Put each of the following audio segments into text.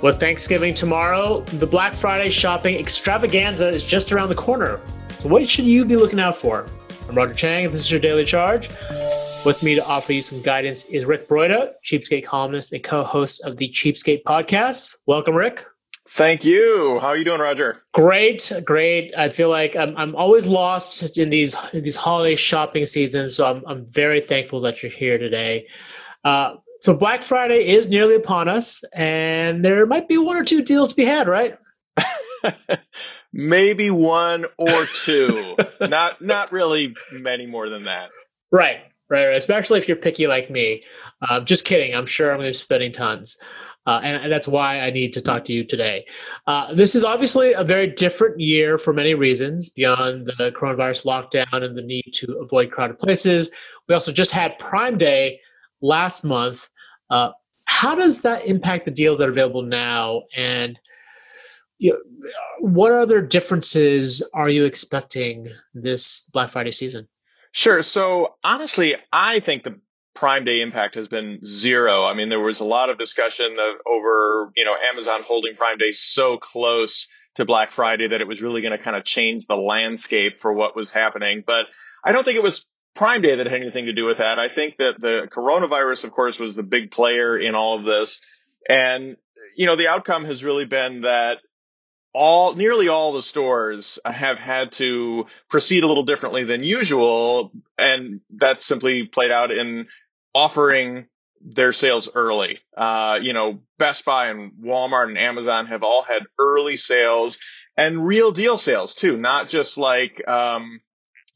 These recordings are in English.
With Thanksgiving tomorrow, the Black Friday shopping extravaganza is just around the corner. So, what should you be looking out for? I'm Roger Cheng, and this is your Daily Charge. With me to offer you some guidance is Rick Broida, Cheapskate columnist and co host of the Cheapskate podcast. Welcome, Rick. Thank you. How are you doing, Roger? Great, great. I feel like I'm, I'm always lost in these in these holiday shopping seasons, so I'm, I'm very thankful that you're here today. Uh, so Black Friday is nearly upon us, and there might be one or two deals to be had, right? Maybe one or two. not not really many more than that. Right, right, right. Especially if you're picky like me. Uh, just kidding. I'm sure I'm going to be spending tons. Uh, and, and, that's why I need to talk to you today. Uh, this is obviously a very different year for many reasons beyond the coronavirus lockdown and the need to avoid crowded places. We also just had Prime Day last month. Uh, how does that impact the deals that are available now? And you know, what other differences are you expecting this Black Friday season? Sure. So honestly, I think the Prime Day impact has been zero. I mean, there was a lot of discussion over, you know, Amazon holding Prime Day so close to Black Friday that it was really going to kind of change the landscape for what was happening. But I don't think it was Prime Day that had anything to do with that. I think that the coronavirus, of course, was the big player in all of this. And, you know, the outcome has really been that all nearly all the stores have had to proceed a little differently than usual and that's simply played out in offering their sales early. Uh, you know, Best Buy and Walmart and Amazon have all had early sales and real deal sales too, not just like, um,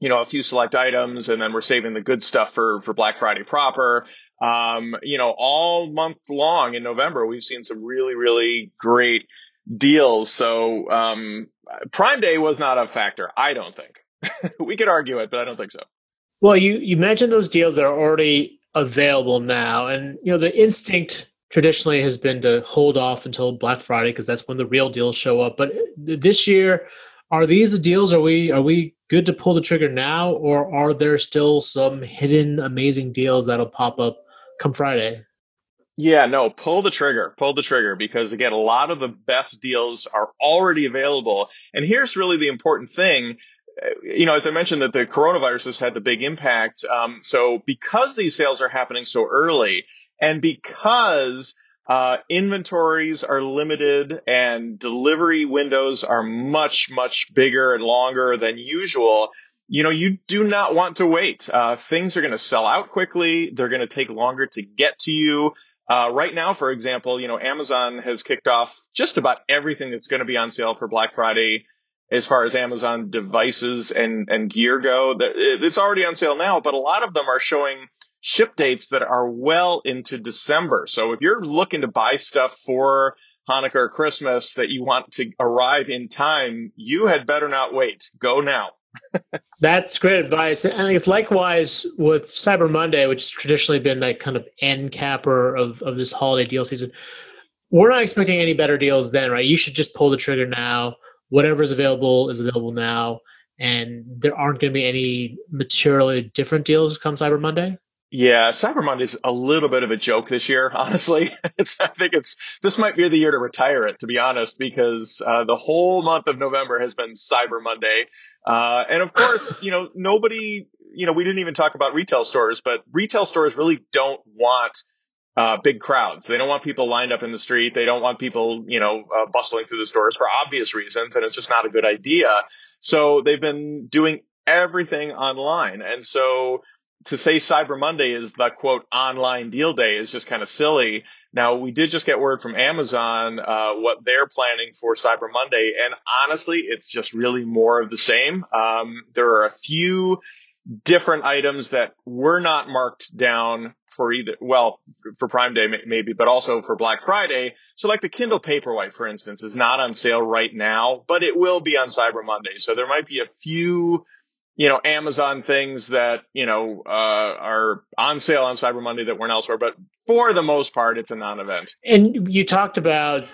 you know, a few select items and then we're saving the good stuff for, for Black Friday proper. Um, you know, all month long in November, we've seen some really, really great deals. So, um, Prime Day was not a factor. I don't think we could argue it, but I don't think so. Well, you, you mentioned those deals that are already available now. And you know, the instinct traditionally has been to hold off until Black Friday because that's when the real deals show up. But this year, are these the deals? Are we are we good to pull the trigger now, or are there still some hidden amazing deals that'll pop up come Friday? Yeah, no, pull the trigger, pull the trigger because again, a lot of the best deals are already available. And here's really the important thing uh, you know, as I mentioned, that the coronavirus has had the big impact. Um, so because these sales are happening so early, and because uh, inventories are limited and delivery windows are much much bigger and longer than usual, you know, you do not want to wait. Uh, things are going to sell out quickly. They're going to take longer to get to you. Uh, right now, for example, you know, Amazon has kicked off just about everything that's going to be on sale for Black Friday as far as Amazon devices and, and gear go. It's already on sale now, but a lot of them are showing ship dates that are well into December. So if you're looking to buy stuff for Hanukkah or Christmas that you want to arrive in time, you had better not wait. Go now. That's great advice. And it's likewise with Cyber Monday, which has traditionally been that kind of end capper of, of this holiday deal season. We're not expecting any better deals then, right? You should just pull the trigger now whatever is available is available now, and there aren't going to be any materially different deals come Cyber Monday. Yeah, Cyber Monday is a little bit of a joke this year. Honestly, it's, I think it's this might be the year to retire it, to be honest, because uh, the whole month of November has been Cyber Monday, uh, and of course, you know nobody, you know, we didn't even talk about retail stores, but retail stores really don't want uh, big crowds. They don't want people lined up in the street. They don't want people, you know, uh, bustling through the stores for obvious reasons. And it's just not a good idea. So they've been doing everything online. And so to say Cyber Monday is the quote online deal day is just kind of silly. Now we did just get word from Amazon, uh, what they're planning for Cyber Monday. And honestly, it's just really more of the same. Um, there are a few different items that were not marked down for either, well, for Prime Day maybe, but also for Black Friday. So like the Kindle Paperwhite, for instance, is not on sale right now, but it will be on Cyber Monday. So there might be a few, you know, Amazon things that, you know, uh, are on sale on Cyber Monday that weren't elsewhere, but for the most part, it's a non-event. And you talked about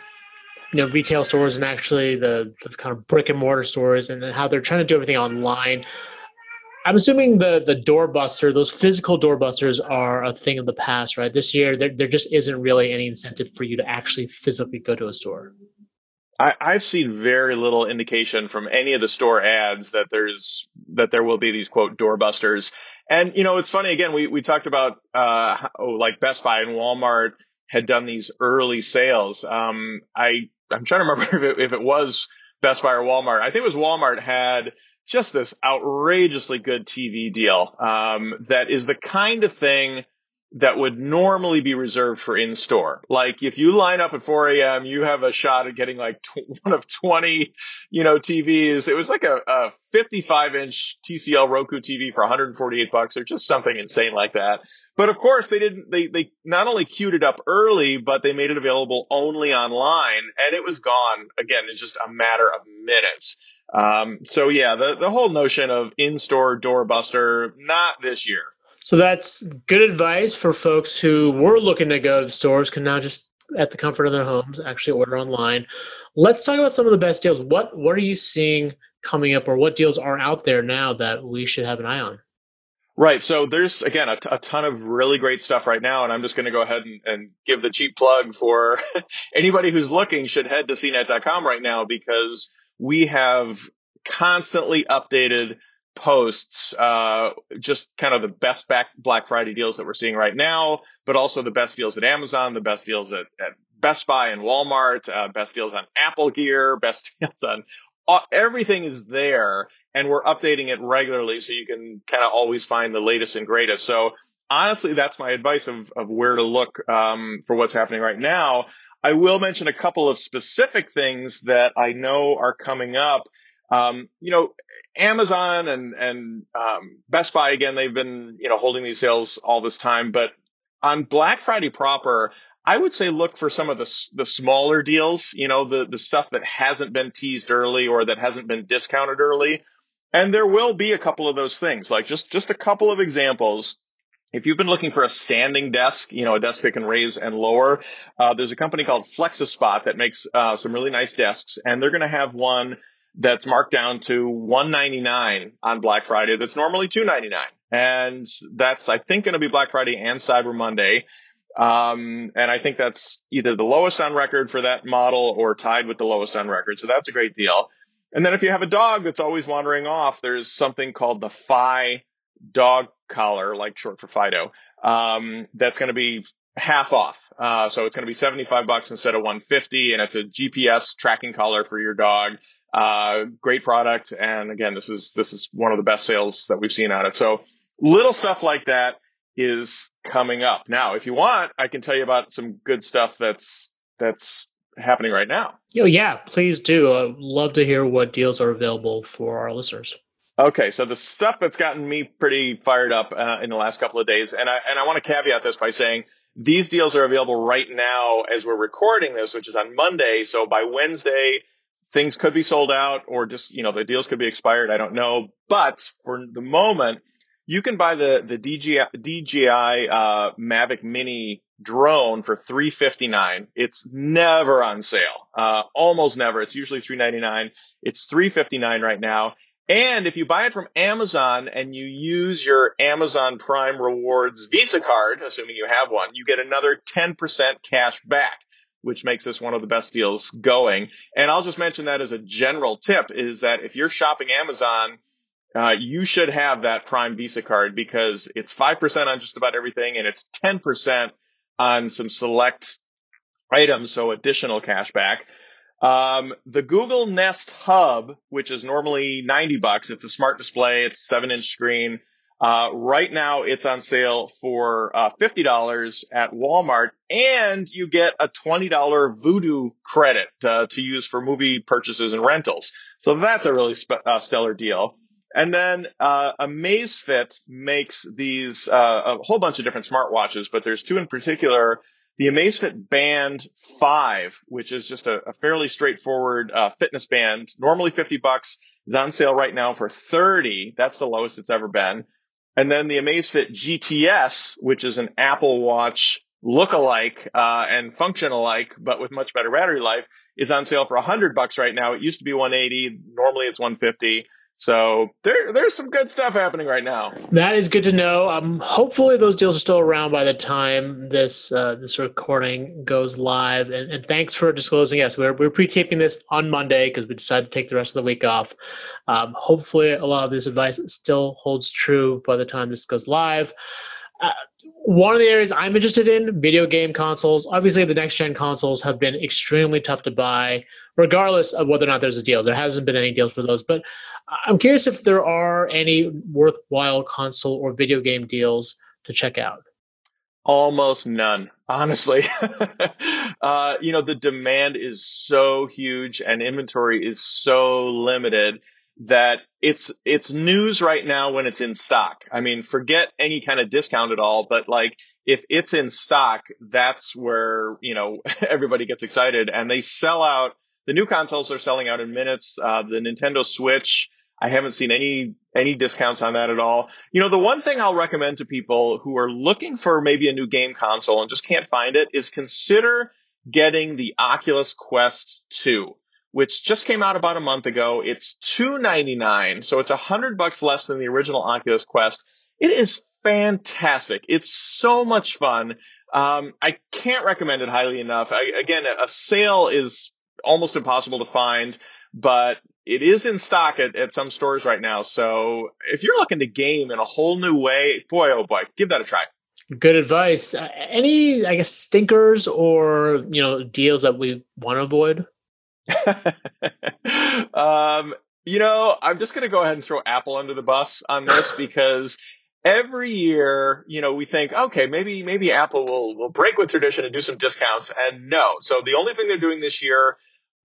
you know retail stores and actually the, the kind of brick and mortar stores and how they're trying to do everything online I'm assuming the the doorbuster, those physical doorbusters are a thing of the past, right? This year, there there just isn't really any incentive for you to actually physically go to a store. I, I've seen very little indication from any of the store ads that there's that there will be these quote doorbusters. And you know, it's funny again. We we talked about uh, oh, like Best Buy and Walmart had done these early sales. Um, I I'm trying to remember if it, if it was Best Buy or Walmart. I think it was Walmart had just this outrageously good TV deal um, that is the kind of thing that would normally be reserved for in store. Like if you line up at 4 a.m., you have a shot at getting like tw- one of 20, you know, TVs. It was like a, a 55 inch TCL Roku TV for 148 bucks or just something insane like that. But of course they didn't, they, they not only queued it up early, but they made it available only online and it was gone again in just a matter of minutes. Um, so yeah, the, the whole notion of in-store doorbuster, not this year. So that's good advice for folks who were looking to go to the stores can now just at the comfort of their homes actually order online. Let's talk about some of the best deals. What what are you seeing coming up, or what deals are out there now that we should have an eye on? Right. So there's again a, t- a ton of really great stuff right now, and I'm just going to go ahead and, and, give the cheap plug for anybody who's looking should head to cnet.com right now because we have constantly updated posts, uh, just kind of the best back Black Friday deals that we're seeing right now, but also the best deals at Amazon, the best deals at, at Best Buy and Walmart, uh, best deals on Apple gear, best deals on uh, everything is there and we're updating it regularly so you can kind of always find the latest and greatest. So honestly, that's my advice of, of where to look, um, for what's happening right now. I will mention a couple of specific things that I know are coming up um, you know, Amazon and, and, um, Best Buy, again, they've been, you know, holding these sales all this time, but on Black Friday proper, I would say look for some of the, the smaller deals, you know, the, the stuff that hasn't been teased early or that hasn't been discounted early. And there will be a couple of those things, like just, just a couple of examples. If you've been looking for a standing desk, you know, a desk that can raise and lower, uh, there's a company called Flexispot that makes, uh, some really nice desks and they're going to have one that's marked down to 199 on Black Friday. That's normally 299. And that's, I think, going to be Black Friday and Cyber Monday. Um, and I think that's either the lowest on record for that model or tied with the lowest on record. So that's a great deal. And then if you have a dog that's always wandering off, there's something called the Fi dog collar, like short for Fido. Um, that's going to be half off. Uh, so it's going to be 75 bucks instead of 150 and it's a GPS tracking collar for your dog. Uh, great product. And again, this is, this is one of the best sales that we've seen on it. So little stuff like that is coming up. Now, if you want, I can tell you about some good stuff that's, that's happening right now. Oh, yeah, please do. I'd love to hear what deals are available for our listeners. Okay, so the stuff that's gotten me pretty fired up uh, in the last couple of days, and I and I want to caveat this by saying these deals are available right now as we're recording this, which is on Monday. So by Wednesday, things could be sold out or just, you know, the deals could be expired. I don't know. But for the moment, you can buy the, the DJI, DJI, uh, Mavic Mini drone for 359. It's never on sale. Uh, almost never. It's usually 399. It's 359 right now. And if you buy it from Amazon and you use your Amazon Prime Rewards Visa card, assuming you have one, you get another 10% cash back which makes this one of the best deals going. And I'll just mention that as a general tip is that if you're shopping Amazon, uh, you should have that Prime Visa card because it's 5% on just about everything and it's 10% on some select items. So additional cash back. Um, the Google Nest Hub, which is normally 90 bucks. It's a smart display. It's seven inch screen. Uh, right now it's on sale for uh, $50 at Walmart and you get a $20 Vudu credit uh, to use for movie purchases and rentals. So that's a really spe- uh, stellar deal. And then uh, Amazfit makes these uh, a whole bunch of different smartwatches, but there's two in particular. The Amazfit Band 5, which is just a, a fairly straightforward fitness band, normally 50 bucks, is on sale right now for 30. That's the lowest it's ever been. And then the Amazfit GTS, which is an Apple Watch look-alike uh, and function alike, but with much better battery life, is on sale for 100 bucks right now. It used to be 180. Normally it's 150. So there, there's some good stuff happening right now. That is good to know. Um, hopefully those deals are still around by the time this uh, this recording goes live. And, and thanks for disclosing. Yes, we're we're pre-taping this on Monday because we decided to take the rest of the week off. Um, hopefully, a lot of this advice still holds true by the time this goes live. Uh, one of the areas I'm interested in video game consoles. Obviously, the next gen consoles have been extremely tough to buy, regardless of whether or not there's a deal. There hasn't been any deals for those, but I'm curious if there are any worthwhile console or video game deals to check out. Almost none, honestly. uh, you know, the demand is so huge and inventory is so limited that it's it's news right now when it's in stock. I mean, forget any kind of discount at all, but like if it's in stock, that's where, you know, everybody gets excited and they sell out. The new consoles are selling out in minutes. Uh, the Nintendo Switch, I haven't seen any any discounts on that at all. You know, the one thing I'll recommend to people who are looking for maybe a new game console and just can't find it is consider getting the Oculus Quest 2 which just came out about a month ago. It's two ninety nine, so it's a hundred bucks less than the original Oculus Quest. It is fantastic. It's so much fun. Um, I can't recommend it highly enough. I, again, a sale is almost impossible to find, but it is in stock at, at some stores right now. So if you're looking to game in a whole new way, boy, oh boy, give that a try. Good advice. Uh, any, I guess, stinkers or you know deals that we want to avoid? um, you know, I'm just going to go ahead and throw Apple under the bus on this because every year, you know, we think, okay, maybe, maybe Apple will, will break with tradition and do some discounts. And no. So the only thing they're doing this year,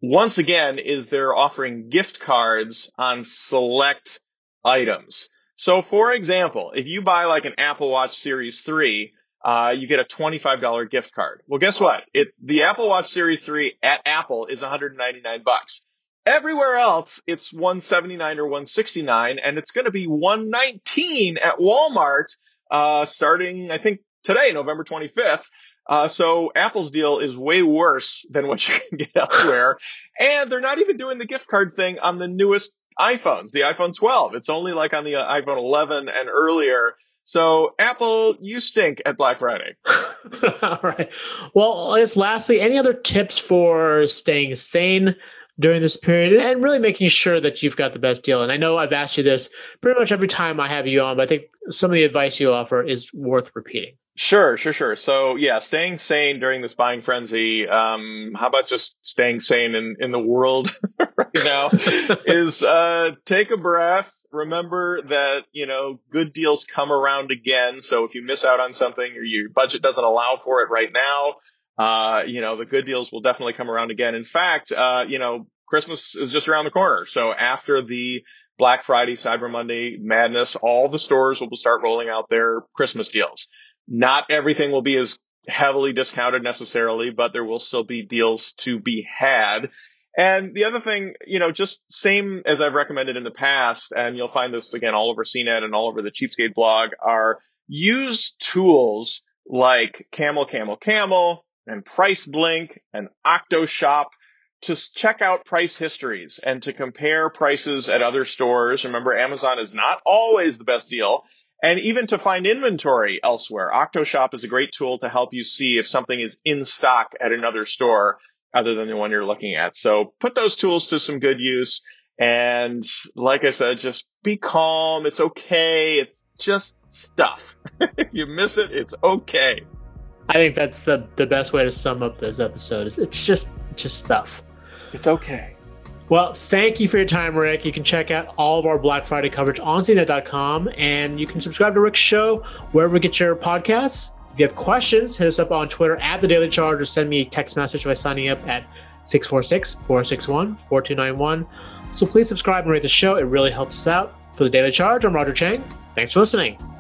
once again, is they're offering gift cards on select items. So for example, if you buy like an Apple Watch Series 3, uh, you get a $25 gift card. Well, guess what? It, the Apple Watch Series 3 at Apple is 199 bucks. Everywhere else, it's 179 or 169, and it's going to be 119 at Walmart, uh, starting, I think, today, November 25th. Uh, so Apple's deal is way worse than what you can get elsewhere. and they're not even doing the gift card thing on the newest iPhones, the iPhone 12. It's only like on the uh, iPhone 11 and earlier. So Apple, you stink at Black Friday. All right. Well, I guess lastly, any other tips for staying sane during this period and really making sure that you've got the best deal? And I know I've asked you this pretty much every time I have you on, but I think some of the advice you offer is worth repeating. Sure, sure, sure. So yeah, staying sane during this buying frenzy. Um, how about just staying sane in, in the world right now is, uh, take a breath, remember that, you know, good deals come around again. So if you miss out on something or your budget doesn't allow for it right now, uh, you know, the good deals will definitely come around again. In fact, uh, you know, Christmas is just around the corner. So after the Black Friday, Cyber Monday madness, all the stores will start rolling out their Christmas deals. Not everything will be as heavily discounted necessarily, but there will still be deals to be had. And the other thing, you know, just same as I've recommended in the past, and you'll find this again all over CNET and all over the Cheapskate blog, are use tools like Camel Camel Camel and Price Blink and OctoShop to check out price histories and to compare prices at other stores. Remember, Amazon is not always the best deal. And even to find inventory elsewhere, OctoShop is a great tool to help you see if something is in stock at another store other than the one you're looking at. So put those tools to some good use. And like I said, just be calm. It's okay. It's just stuff. if you miss it. It's okay. I think that's the, the best way to sum up this episode is it's just, just stuff. It's okay. Well, thank you for your time, Rick. You can check out all of our Black Friday coverage on CNET.com and you can subscribe to Rick's show wherever you get your podcasts. If you have questions, hit us up on Twitter at The Daily Charge or send me a text message by signing up at 646 461 4291. So please subscribe and rate the show. It really helps us out. For The Daily Charge, I'm Roger Cheng. Thanks for listening.